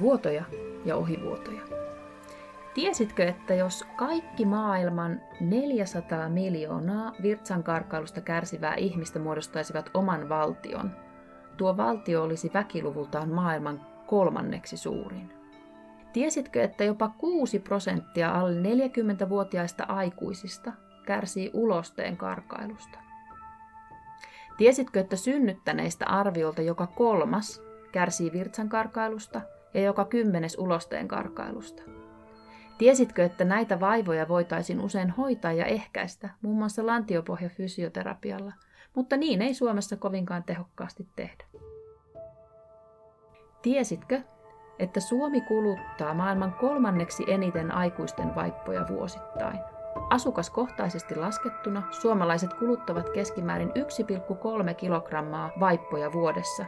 Vuotoja ja ohivuotoja. Tiesitkö, että jos kaikki maailman 400 miljoonaa virtsan karkailusta kärsivää ihmistä muodostaisivat oman valtion, tuo valtio olisi väkiluvultaan maailman kolmanneksi suurin? Tiesitkö, että jopa 6 prosenttia alle 40-vuotiaista aikuisista kärsii ulosteen karkailusta? Tiesitkö, että synnyttäneistä arviolta joka kolmas kärsii virtsan karkailusta ja joka kymmenes ulosteen karkailusta? Tiesitkö, että näitä vaivoja voitaisiin usein hoitaa ja ehkäistä, muun muassa lantiopohjafysioterapialla, mutta niin ei Suomessa kovinkaan tehokkaasti tehdä. Tiesitkö, että Suomi kuluttaa maailman kolmanneksi eniten aikuisten vaippoja vuosittain? Asukaskohtaisesti laskettuna suomalaiset kuluttavat keskimäärin 1,3 kilogrammaa vaippoja vuodessa,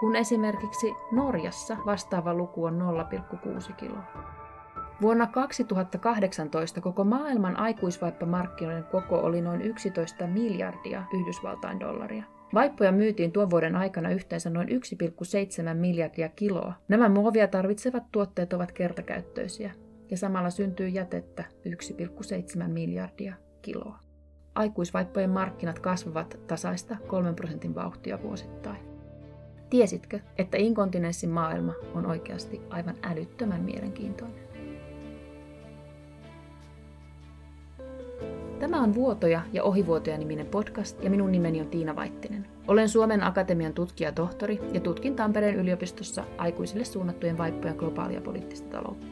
kun esimerkiksi Norjassa vastaava luku on 0,6 kiloa. Vuonna 2018 koko maailman aikuisvaippamarkkinoiden koko oli noin 11 miljardia Yhdysvaltain dollaria. Vaippoja myytiin tuon vuoden aikana yhteensä noin 1,7 miljardia kiloa. Nämä muovia tarvitsevat tuotteet ovat kertakäyttöisiä ja samalla syntyy jätettä 1,7 miljardia kiloa. Aikuisvaippojen markkinat kasvavat tasaista 3 prosentin vauhtia vuosittain. Tiesitkö, että inkontinenssin maailma on oikeasti aivan älyttömän mielenkiintoinen? Tämä on Vuotoja ja ohivuotoja niminen podcast ja minun nimeni on Tiina Vaittinen. Olen Suomen Akatemian tutkija-tohtori ja tutkin Tampereen yliopistossa aikuisille suunnattujen vaippojen globaalia poliittista taloutta.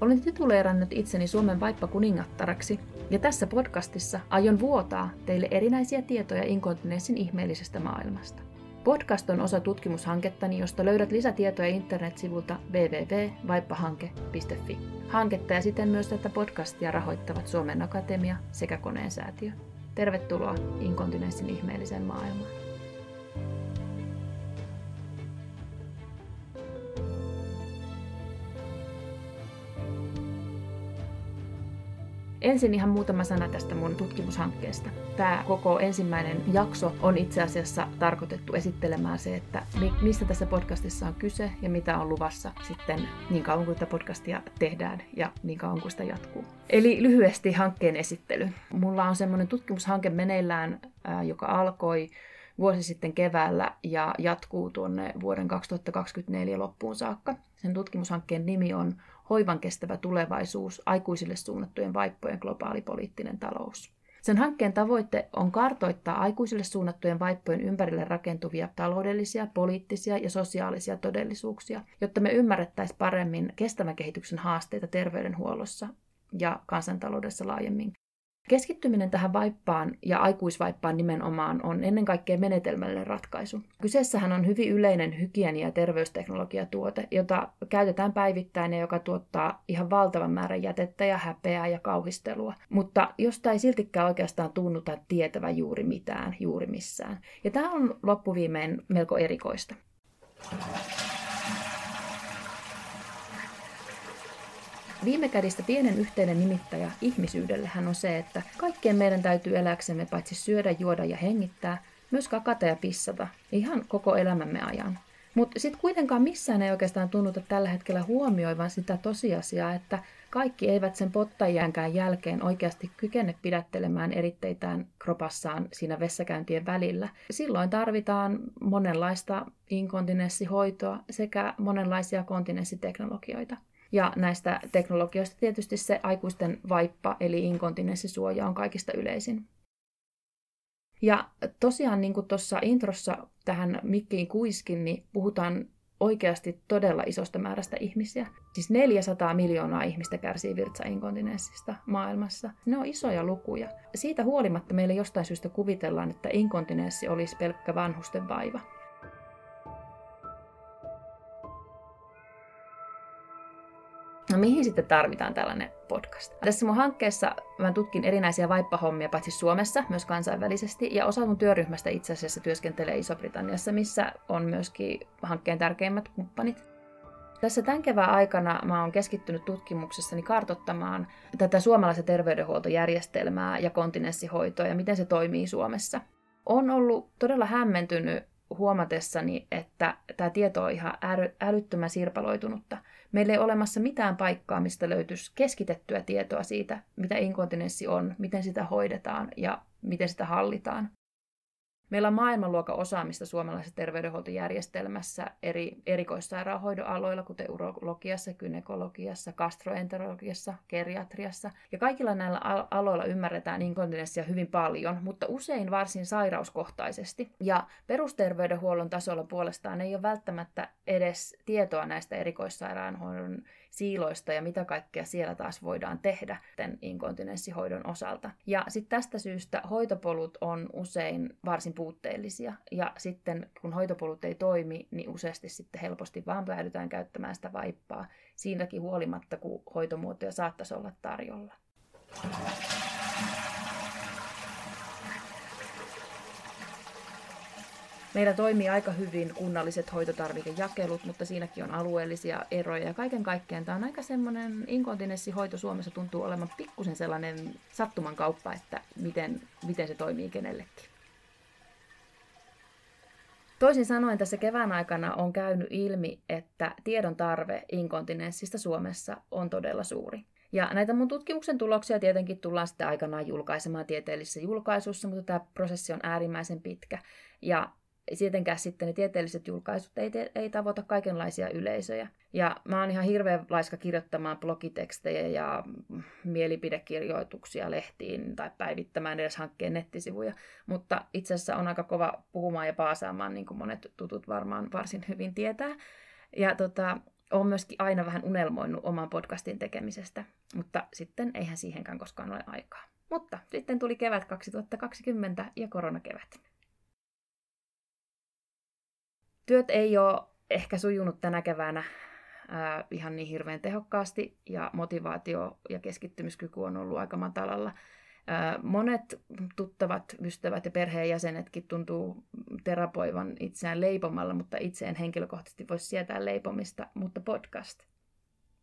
Olen tituleerannut itseni Suomen vaippakuningattaraksi ja tässä podcastissa aion vuotaa teille erinäisiä tietoja inkontinenssin ihmeellisestä maailmasta. Podcast on osa tutkimushankettani, josta löydät lisätietoja internetsivulta www.vaippahanke.fi. Hanketta ja siten myös tätä podcastia rahoittavat Suomen Akatemia sekä Koneen säätiö. Tervetuloa inkontinenssin ihmeelliseen maailmaan. Ensin ihan muutama sana tästä mun tutkimushankkeesta. Tämä koko ensimmäinen jakso on itse asiassa tarkoitettu esittelemään se, että mistä tässä podcastissa on kyse ja mitä on luvassa sitten niin kauan kuin tätä podcastia tehdään ja niin kauan kuin sitä jatkuu. Eli lyhyesti hankkeen esittely. Mulla on semmoinen tutkimushanke meneillään, joka alkoi vuosi sitten keväällä ja jatkuu tuonne vuoden 2024 loppuun saakka. Sen tutkimushankkeen nimi on Hoivan kestävä tulevaisuus, aikuisille suunnattujen vaippojen globaali poliittinen talous. Sen hankkeen tavoite on kartoittaa aikuisille suunnattujen vaippojen ympärille rakentuvia taloudellisia, poliittisia ja sosiaalisia todellisuuksia, jotta me ymmärrettäisiin paremmin kestävän kehityksen haasteita terveydenhuollossa ja kansantaloudessa laajemmin. Keskittyminen tähän vaippaan ja aikuisvaippaan nimenomaan on ennen kaikkea menetelmällinen ratkaisu. Kyseessähän on hyvin yleinen hygienia- ja terveysteknologiatuote, jota käytetään päivittäin ja joka tuottaa ihan valtavan määrän jätettä ja häpeää ja kauhistelua, mutta josta ei siltikään oikeastaan tunnuta tietävä juuri mitään, juuri missään. Ja tämä on loppuviimein melko erikoista. Viime kädistä pienen yhteinen nimittäjä ihmisyydellehän on se, että kaikkien meidän täytyy eläksemme paitsi syödä, juoda ja hengittää, myös kakata ja pissata ihan koko elämämme ajan. Mutta sitten kuitenkaan missään ei oikeastaan tunnuta tällä hetkellä huomioivan sitä tosiasiaa, että kaikki eivät sen pottajäänkään jälkeen oikeasti kykene pidättelemään eritteitään kropassaan siinä vessakäyntien välillä. Silloin tarvitaan monenlaista inkontinenssihoitoa sekä monenlaisia kontinenssiteknologioita. Ja näistä teknologioista tietysti se aikuisten vaippa eli inkontinenssisuoja on kaikista yleisin. Ja tosiaan niin kuin tuossa introssa tähän mikkiin kuiskin, niin puhutaan oikeasti todella isosta määrästä ihmisiä. Siis 400 miljoonaa ihmistä kärsii virtsainkontinenssista maailmassa. Ne on isoja lukuja. Siitä huolimatta meille jostain syystä kuvitellaan, että inkontinenssi olisi pelkkä vanhusten vaiva. No mihin sitten tarvitaan tällainen podcast? Tässä mun hankkeessa mä tutkin erinäisiä vaippahommia paitsi Suomessa, myös kansainvälisesti, ja osa mun työryhmästä itse asiassa työskentelee Iso-Britanniassa, missä on myöskin hankkeen tärkeimmät kumppanit. Tässä tämän kevään aikana mä oon keskittynyt tutkimuksessani kartottamaan tätä suomalaisen terveydenhuoltojärjestelmää ja kontinenssihoitoa ja miten se toimii Suomessa. On ollut todella hämmentynyt huomatessani, että tämä tieto on ihan älyttömän sirpaloitunutta. Meillä ei ole olemassa mitään paikkaa, mistä löytyisi keskitettyä tietoa siitä, mitä inkontinenssi on, miten sitä hoidetaan ja miten sitä hallitaan. Meillä on maailmanluokan osaamista suomalaisessa terveydenhuoltojärjestelmässä eri erikoissairaanhoidon aloilla, kuten urologiassa, gynekologiassa, gastroenterologiassa, geriatriassa. Ja kaikilla näillä aloilla ymmärretään inkontinenssia hyvin paljon, mutta usein varsin sairauskohtaisesti. Ja perusterveydenhuollon tasolla puolestaan ei ole välttämättä edes tietoa näistä erikoissairaanhoidon siiloista ja mitä kaikkea siellä taas voidaan tehdä tämän inkontinenssihoidon osalta. Ja sitten tästä syystä hoitopolut on usein varsin puutteellisia. Ja sitten kun hoitopolut ei toimi, niin useasti sitten helposti vaan päädytään käyttämään sitä vaippaa siinäkin huolimatta, kun hoitomuotoja saattaisi olla tarjolla. Meillä toimii aika hyvin kunnalliset hoitotarvikejakelut, mutta siinäkin on alueellisia eroja. Ja kaiken kaikkiaan tämä on aika semmoinen inkontinenssihoito Suomessa tuntuu olevan pikkusen sellainen sattuman kauppa, että miten, miten se toimii kenellekin. Toisin sanoen tässä kevään aikana on käynyt ilmi, että tiedon tarve inkontinenssista Suomessa on todella suuri. Ja näitä mun tutkimuksen tuloksia tietenkin tullaan sitten aikanaan julkaisemaan tieteellisessä julkaisussa, mutta tämä prosessi on äärimmäisen pitkä. Ja tietenkään sitten ne tieteelliset julkaisut ei, te, ei tavoita kaikenlaisia yleisöjä. Ja mä oon ihan hirveän laiska kirjoittamaan blogitekstejä ja mielipidekirjoituksia lehtiin tai päivittämään edes hankkeen nettisivuja. Mutta itse asiassa on aika kova puhumaan ja paasaamaan, niin kuin monet tutut varmaan varsin hyvin tietää. Ja tota, olen myöskin aina vähän unelmoinut oman podcastin tekemisestä, mutta sitten eihän siihenkään koskaan ole aikaa. Mutta sitten tuli kevät 2020 ja koronakevät. Työt ei ole ehkä sujunut tänä keväänä ää, ihan niin hirveän tehokkaasti ja motivaatio ja keskittymiskyky on ollut aika matalalla. Ää, monet tuttavat, ystävät ja perheenjäsenetkin tuntuu terapoivan itseään leipomalla, mutta itse en henkilökohtaisesti voisi sietää leipomista, mutta podcast.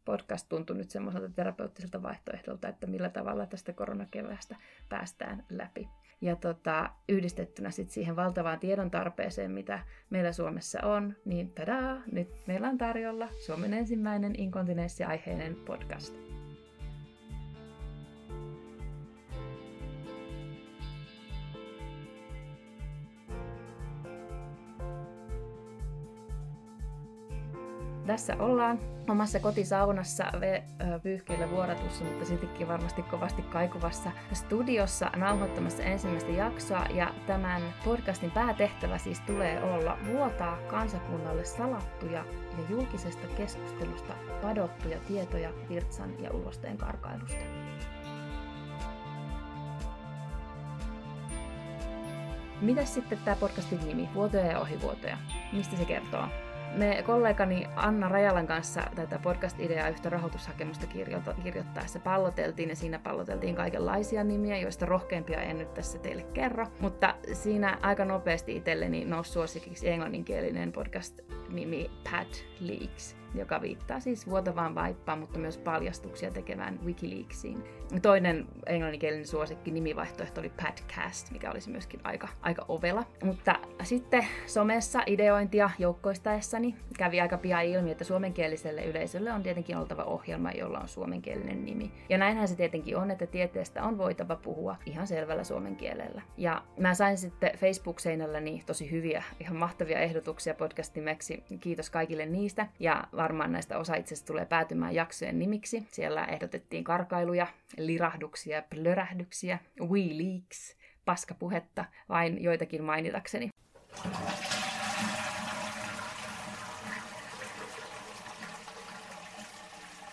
Podcast tuntuu nyt semmoiselta terapeuttiselta vaihtoehdolta, että millä tavalla tästä koronakeväästä päästään läpi. Ja tota, yhdistettynä sit siihen valtavaan tiedon tarpeeseen, mitä meillä Suomessa on, niin tadaa, nyt meillä on tarjolla Suomen ensimmäinen inkontinenssiaiheinen podcast. Tässä ollaan omassa kotisaunassa pyyhkeillä vuoratussa, mutta siltikin varmasti kovasti kaikuvassa studiossa nauhoittamassa ensimmäistä jaksoa. Ja tämän podcastin päätehtävä siis tulee olla vuotaa kansakunnalle salattuja ja julkisesta keskustelusta padottuja tietoja virtsan ja ulosteen karkailusta. Mitä sitten tämä podcastin nimi, Vuotoja ja ohivuotoja? Mistä se kertoo? Me kollegani Anna Rajalan kanssa tätä podcast-ideaa yhtä rahoitushakemusta kirjoittaessa palloteltiin ja siinä palloteltiin kaikenlaisia nimiä, joista rohkeimpia en nyt tässä teille kerro. Mutta siinä aika nopeasti itselleni nousi suosikiksi englanninkielinen podcast-nimi Pat Leaks joka viittaa siis vuotavaan vaippaan, mutta myös paljastuksia tekevään Wikileaksiin. Toinen englanninkielinen suosikki nimivaihtoehto oli Padcast, mikä olisi myöskin aika, aika ovela. Mutta sitten somessa ideointia joukkoistaessani kävi aika pian ilmi, että suomenkieliselle yleisölle on tietenkin oltava ohjelma, jolla on suomenkielinen nimi. Ja näinhän se tietenkin on, että tieteestä on voitava puhua ihan selvällä suomen kielellä. Ja mä sain sitten Facebook-seinälläni tosi hyviä, ihan mahtavia ehdotuksia podcast-nimeksi. Kiitos kaikille niistä. Ja varmaan näistä osa itse asiassa tulee päätymään jaksojen nimiksi. Siellä ehdotettiin karkailuja, lirahduksia, plörähdyksiä, wee leaks, paskapuhetta, vain joitakin mainitakseni.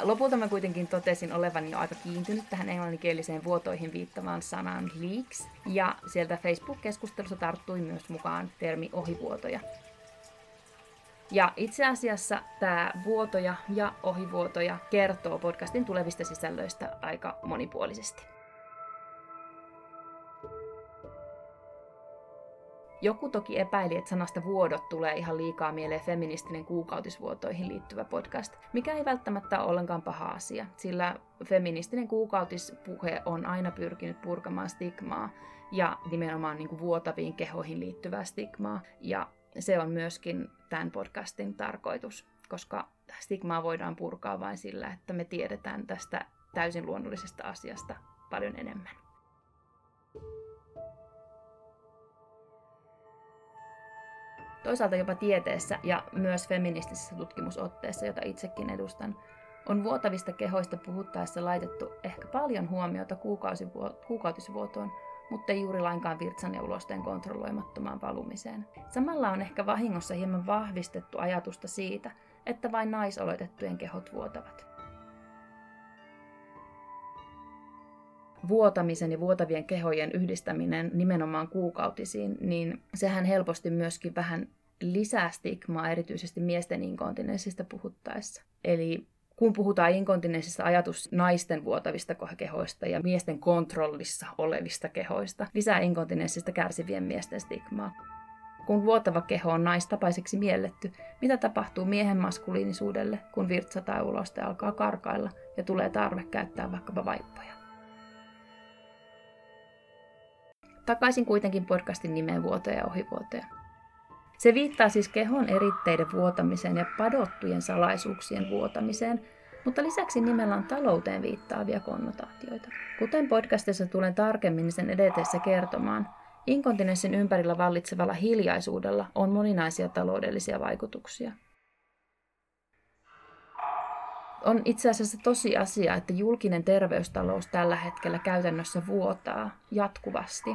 Lopulta mä kuitenkin totesin olevani jo aika kiintynyt tähän englanninkieliseen vuotoihin viittavaan sanaan leaks, ja sieltä Facebook-keskustelussa tarttui myös mukaan termi ohivuotoja. Ja itse asiassa tämä vuotoja ja ohivuotoja kertoo podcastin tulevista sisällöistä aika monipuolisesti. Joku toki epäili, että sanasta vuodot tulee ihan liikaa mieleen feministinen kuukautisvuotoihin liittyvä podcast, mikä ei välttämättä ole ollenkaan paha asia, sillä feministinen kuukautispuhe on aina pyrkinyt purkamaan stigmaa ja nimenomaan niin kuin vuotaviin kehoihin liittyvää stigmaa. Ja se on myöskin tämän podcastin tarkoitus, koska stigmaa voidaan purkaa vain sillä, että me tiedetään tästä täysin luonnollisesta asiasta paljon enemmän. Toisaalta jopa tieteessä ja myös feministisessä tutkimusotteessa, jota itsekin edustan, on vuotavista kehoista puhuttaessa laitettu ehkä paljon huomiota kuukautisvuotoon, mutta ei juuri lainkaan virtsan ja ulosteen kontrolloimattomaan valumiseen. Samalla on ehkä vahingossa hieman vahvistettu ajatusta siitä, että vain naisoletettujen kehot vuotavat. vuotamisen ja vuotavien kehojen yhdistäminen nimenomaan kuukautisiin, niin sehän helposti myöskin vähän lisää stigmaa erityisesti miesten inkontinenssista puhuttaessa. Eli kun puhutaan inkontinenssista ajatus naisten vuotavista kehoista ja miesten kontrollissa olevista kehoista, lisää inkontinenssista kärsivien miesten stigmaa. Kun vuotava keho on naistapaiseksi mielletty, mitä tapahtuu miehen maskuliinisuudelle, kun virtsa tai uloste alkaa karkailla ja tulee tarve käyttää vaikkapa vaippoja? Takaisin kuitenkin podcastin nimeen vuotoja ja ohivuotoja. Se viittaa siis kehon eritteiden vuotamiseen ja padottujen salaisuuksien vuotamiseen, mutta lisäksi nimellä on talouteen viittaavia konnotaatioita. Kuten podcastissa tulen tarkemmin sen edetessä kertomaan, inkontinenssin ympärillä vallitsevalla hiljaisuudella on moninaisia taloudellisia vaikutuksia. On itse asiassa tosi asia, että julkinen terveystalous tällä hetkellä käytännössä vuotaa jatkuvasti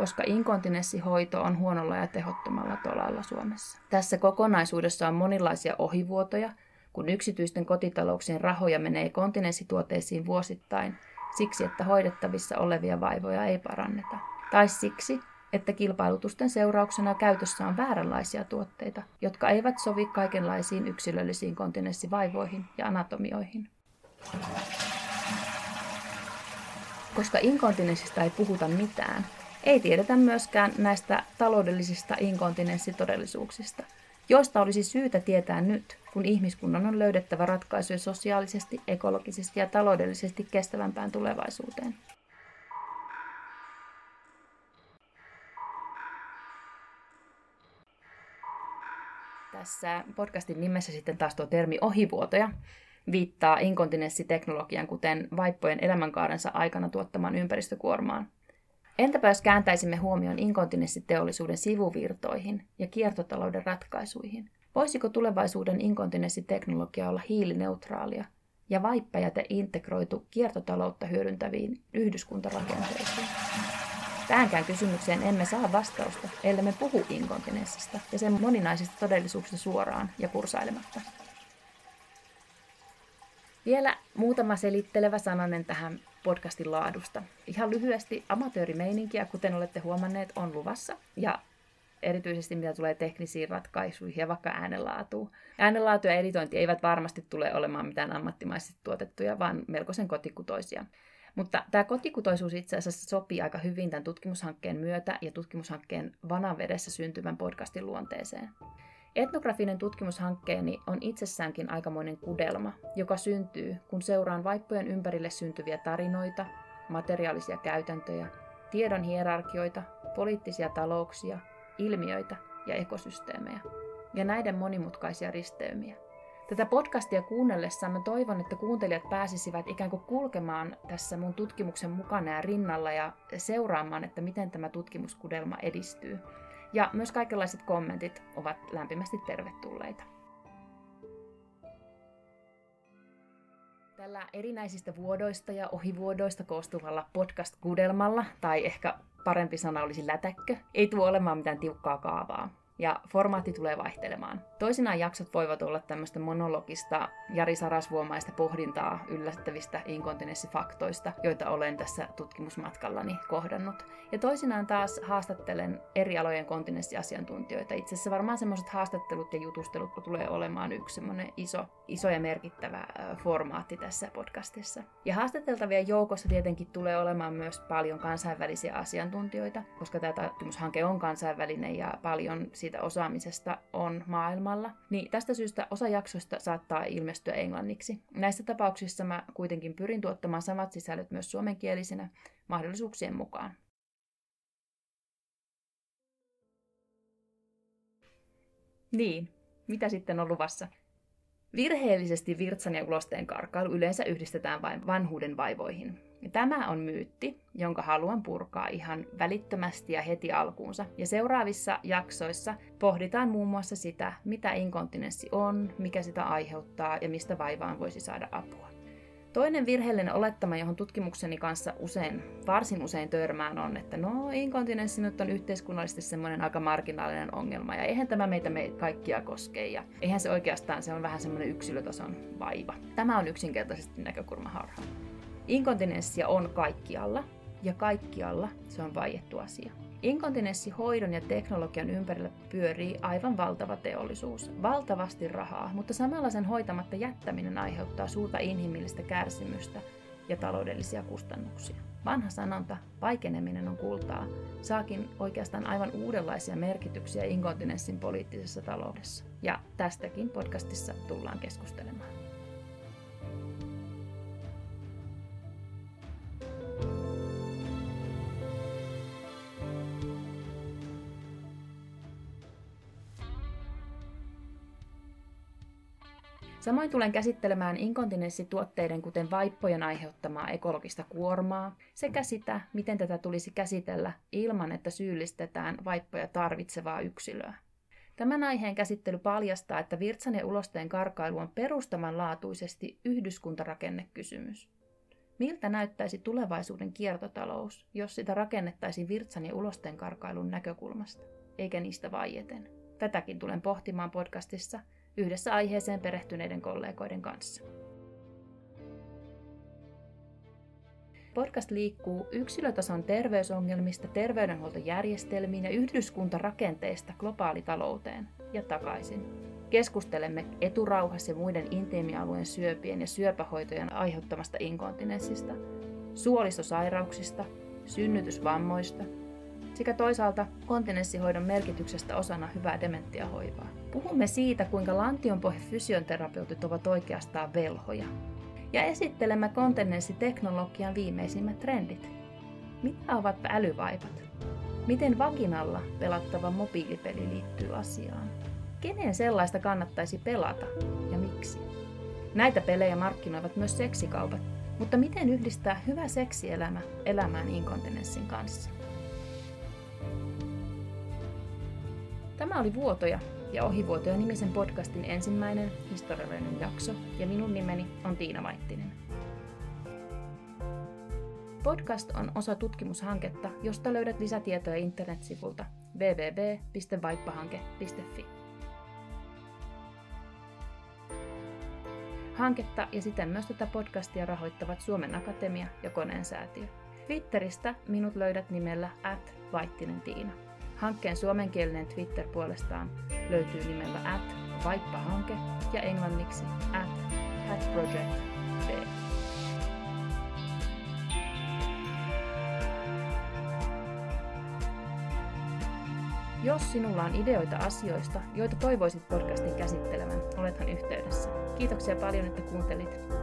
koska inkontinenssihoito on huonolla ja tehottomalla tolalla Suomessa. Tässä kokonaisuudessa on monilaisia ohivuotoja, kun yksityisten kotitalouksien rahoja menee kontinenssituotteisiin vuosittain siksi, että hoidettavissa olevia vaivoja ei paranneta. Tai siksi, että kilpailutusten seurauksena käytössä on vääränlaisia tuotteita, jotka eivät sovi kaikenlaisiin yksilöllisiin kontinenssivaivoihin ja anatomioihin. Koska inkontinenssista ei puhuta mitään, ei tiedetä myöskään näistä taloudellisista inkontinenssitodellisuuksista, joista olisi syytä tietää nyt, kun ihmiskunnan on löydettävä ratkaisuja sosiaalisesti, ekologisesti ja taloudellisesti kestävämpään tulevaisuuteen. Tässä podcastin nimessä sitten taas tuo termi ohivuotoja viittaa inkontinenssiteknologian, kuten vaippojen elämänkaarensa aikana tuottamaan ympäristökuormaan – Entäpä jos kääntäisimme huomion inkontinenssiteollisuuden sivuvirtoihin ja kiertotalouden ratkaisuihin? Voisiko tulevaisuuden inkontinenssiteknologia olla hiilineutraalia ja vaippajäte integroitu kiertotaloutta hyödyntäviin yhdyskuntarakenteisiin? Tähänkään kysymykseen emme saa vastausta, ellei me puhu inkontinenssista ja sen moninaisista todellisuuksista suoraan ja kursailematta. Vielä muutama selittelevä sananen tähän podcastin laadusta. Ihan lyhyesti amatöörimeininkiä, kuten olette huomanneet, on luvassa. Ja erityisesti mitä tulee teknisiin ratkaisuihin ja vaikka äänenlaatuun. Äänenlaatu ja editointi eivät varmasti tule olemaan mitään ammattimaisesti tuotettuja, vaan melkoisen kotikutoisia. Mutta tämä kotikutoisuus itse asiassa sopii aika hyvin tämän tutkimushankkeen myötä ja tutkimushankkeen vanavedessä syntyvän podcastin luonteeseen. Etnografinen tutkimushankkeeni on itsessäänkin aikamoinen kudelma, joka syntyy, kun seuraan vaippojen ympärille syntyviä tarinoita, materiaalisia käytäntöjä, tiedon hierarkioita, poliittisia talouksia, ilmiöitä ja ekosysteemejä, ja näiden monimutkaisia risteymiä. Tätä podcastia kuunnellessa mä toivon, että kuuntelijat pääsisivät ikään kuin kulkemaan tässä mun tutkimuksen mukana ja rinnalla ja seuraamaan, että miten tämä tutkimuskudelma edistyy. Ja myös kaikenlaiset kommentit ovat lämpimästi tervetulleita. Tällä erinäisistä vuodoista ja ohivuodoista koostuvalla podcast-kudelmalla, tai ehkä parempi sana olisi lätäkkö, ei tuo olemaan mitään tiukkaa kaavaa. Ja formaatti tulee vaihtelemaan. Toisinaan jaksot voivat olla tämmöistä monologista Jari Sarasvuomaista pohdintaa yllättävistä inkontinenssifaktoista, joita olen tässä tutkimusmatkallani kohdannut. Ja toisinaan taas haastattelen eri alojen kontinenssiasiantuntijoita. Itse asiassa varmaan semmoiset haastattelut ja jutustelut tulee olemaan yksi semmoinen iso, iso ja merkittävä formaatti tässä podcastissa. Ja haastateltavien joukossa tietenkin tulee olemaan myös paljon kansainvälisiä asiantuntijoita, koska tämä tutkimushanke on kansainvälinen ja paljon siitä osaamisesta on maailmalla. Niin tästä syystä osa jaksoista saattaa ilmestyä englanniksi. Näissä tapauksissa mä kuitenkin pyrin tuottamaan samat sisällöt myös suomenkielisinä mahdollisuuksien mukaan. Niin, mitä sitten on luvassa? Virheellisesti virtsan ja ulosteen karkailu yleensä yhdistetään vain vanhuuden vaivoihin. Tämä on myytti, jonka haluan purkaa ihan välittömästi ja heti alkuunsa. Ja seuraavissa jaksoissa pohditaan muun muassa sitä, mitä inkontinenssi on, mikä sitä aiheuttaa ja mistä vaivaan voisi saada apua. Toinen virheellinen olettama, johon tutkimukseni kanssa usein, varsin usein törmään on, että no inkontinenssi nyt on yhteiskunnallisesti semmoinen aika marginaalinen ongelma ja eihän tämä meitä me kaikkia koske ja eihän se oikeastaan, se on vähän semmoinen yksilötason vaiva. Tämä on yksinkertaisesti näkökulma harha. Inkontinenssia on kaikkialla ja kaikkialla se on vaiettu asia. Inkontinenssihoidon ja teknologian ympärillä pyörii aivan valtava teollisuus, valtavasti rahaa, mutta samalla sen hoitamatta jättäminen aiheuttaa suurta inhimillistä kärsimystä ja taloudellisia kustannuksia. Vanha sanonta, vaikeneminen on kultaa, saakin oikeastaan aivan uudenlaisia merkityksiä inkontinenssin poliittisessa taloudessa. Ja tästäkin podcastissa tullaan keskustelemaan. Samoin tulen käsittelemään inkontinenssituotteiden kuten vaippojen aiheuttamaa ekologista kuormaa sekä sitä, miten tätä tulisi käsitellä ilman, että syyllistetään vaippoja tarvitsevaa yksilöä. Tämän aiheen käsittely paljastaa, että virtsan ja ulosteen karkailu on perustavanlaatuisesti yhdyskuntarakennekysymys. Miltä näyttäisi tulevaisuuden kiertotalous, jos sitä rakennettaisiin virtsan ja ulosteen karkailun näkökulmasta, eikä niistä vaieten? Tätäkin tulen pohtimaan podcastissa – yhdessä aiheeseen perehtyneiden kollegoiden kanssa. Podcast liikkuu yksilötason terveysongelmista terveydenhuoltojärjestelmiin ja yhdyskuntarakenteista globaalitalouteen ja takaisin. Keskustelemme eturauhassa ja muiden intiimialueen syöpien ja syöpähoitojen aiheuttamasta inkontinenssista, suolistosairauksista, synnytysvammoista sekä toisaalta kontinenssihoidon merkityksestä osana hyvää dementiahoivaa. Puhumme siitä, kuinka lantionpohjafysioterapeutit ovat oikeastaan velhoja. Ja esittelemme kontinenssiteknologian viimeisimmät trendit. Mitä ovat älyvaipat? Miten vaginalla pelattava mobiilipeli liittyy asiaan? Kenen sellaista kannattaisi pelata ja miksi? Näitä pelejä markkinoivat myös seksikaupat, mutta miten yhdistää hyvä seksielämä elämään inkontinenssin kanssa? Tämä oli Vuotoja ja Ohivuotoja nimisen podcastin ensimmäinen historiallinen jakso ja minun nimeni on Tiina Vaittinen. Podcast on osa tutkimushanketta, josta löydät lisätietoja internetsivulta www.vaippahanke.fi. Hanketta ja siten myös tätä podcastia rahoittavat Suomen Akatemia ja Koneen säätiö. Twitteristä minut löydät nimellä at Vaittinen Tiina. Hankkeen suomenkielinen Twitter puolestaan löytyy nimellä at vaippahanke ja englanniksi at patproject.b. Jos sinulla on ideoita asioista, joita toivoisit podcastin käsittelevän, olethan yhteydessä. Kiitoksia paljon, että kuuntelit.